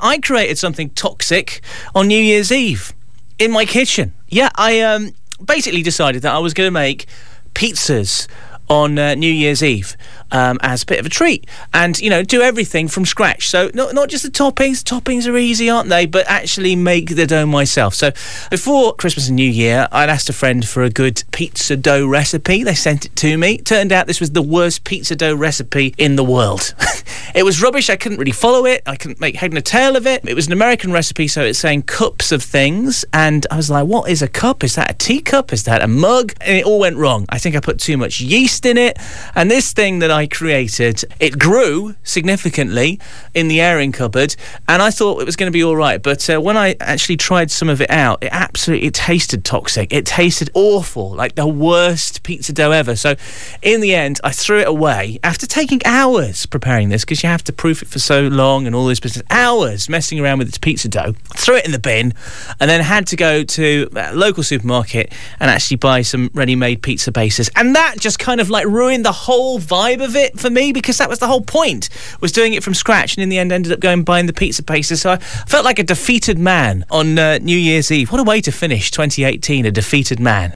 I created something toxic on New Year's Eve in my kitchen. Yeah, I um, basically decided that I was going to make pizzas on uh, New Year's Eve um, as a bit of a treat, and you know, do everything from scratch. So not not just the toppings. Toppings are easy, aren't they? But actually make the dough myself. So before Christmas and New Year, I'd asked a friend for a good pizza dough recipe. They sent it to me. Turned out this was the worst pizza dough recipe in the world. it was rubbish. I couldn't really follow it. I couldn't make head and tail of it. It was an American recipe, so it's saying cups of things, and I was like, "What is a cup? Is that a teacup? Is that a mug?" And it all went wrong. I think I put too much yeast in it, and this thing that I created, it grew significantly in the airing cupboard, and I thought it was going to be all right. But uh, when I actually tried some of it out, it absolutely it tasted toxic. It tasted awful, like the worst pizza dough ever. So, in the end, I threw it away after taking hours preparing this because you have to proof it for so long and all this business. Hours messing around with its pizza dough. Threw it in the bin, and then had to go to a local supermarket and actually buy some ready-made pizza bases, and that just kind of like ruined the whole vibe of it for me because that was the whole point was doing it from scratch, and in the end ended up going buying the pizza bases. So I felt like a defeated man on uh, New Year's Eve. What a way to finish 2018, a defeated man.